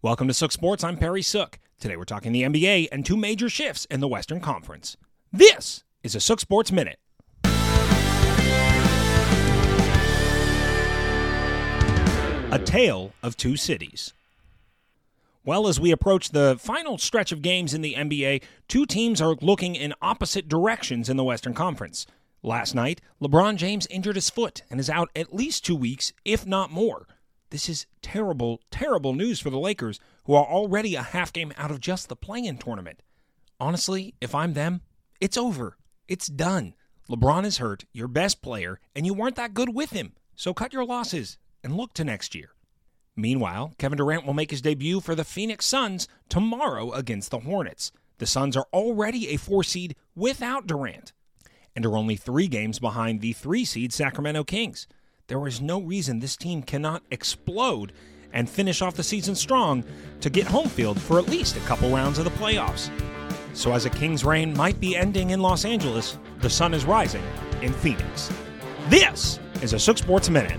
Welcome to Sook Sports. I'm Perry Sook. Today we're talking the NBA and two major shifts in the Western Conference. This is a Sook Sports Minute. A tale of two cities. Well, as we approach the final stretch of games in the NBA, two teams are looking in opposite directions in the Western Conference. Last night, LeBron James injured his foot and is out at least two weeks, if not more. This is terrible, terrible news for the Lakers, who are already a half game out of just the play in tournament. Honestly, if I'm them, it's over. It's done. LeBron is hurt, your best player, and you weren't that good with him. So cut your losses and look to next year. Meanwhile, Kevin Durant will make his debut for the Phoenix Suns tomorrow against the Hornets. The Suns are already a four seed without Durant and are only three games behind the three seed Sacramento Kings. There is no reason this team cannot explode and finish off the season strong to get home field for at least a couple rounds of the playoffs. So, as a King's reign might be ending in Los Angeles, the sun is rising in Phoenix. This is a Sook Sports Minute.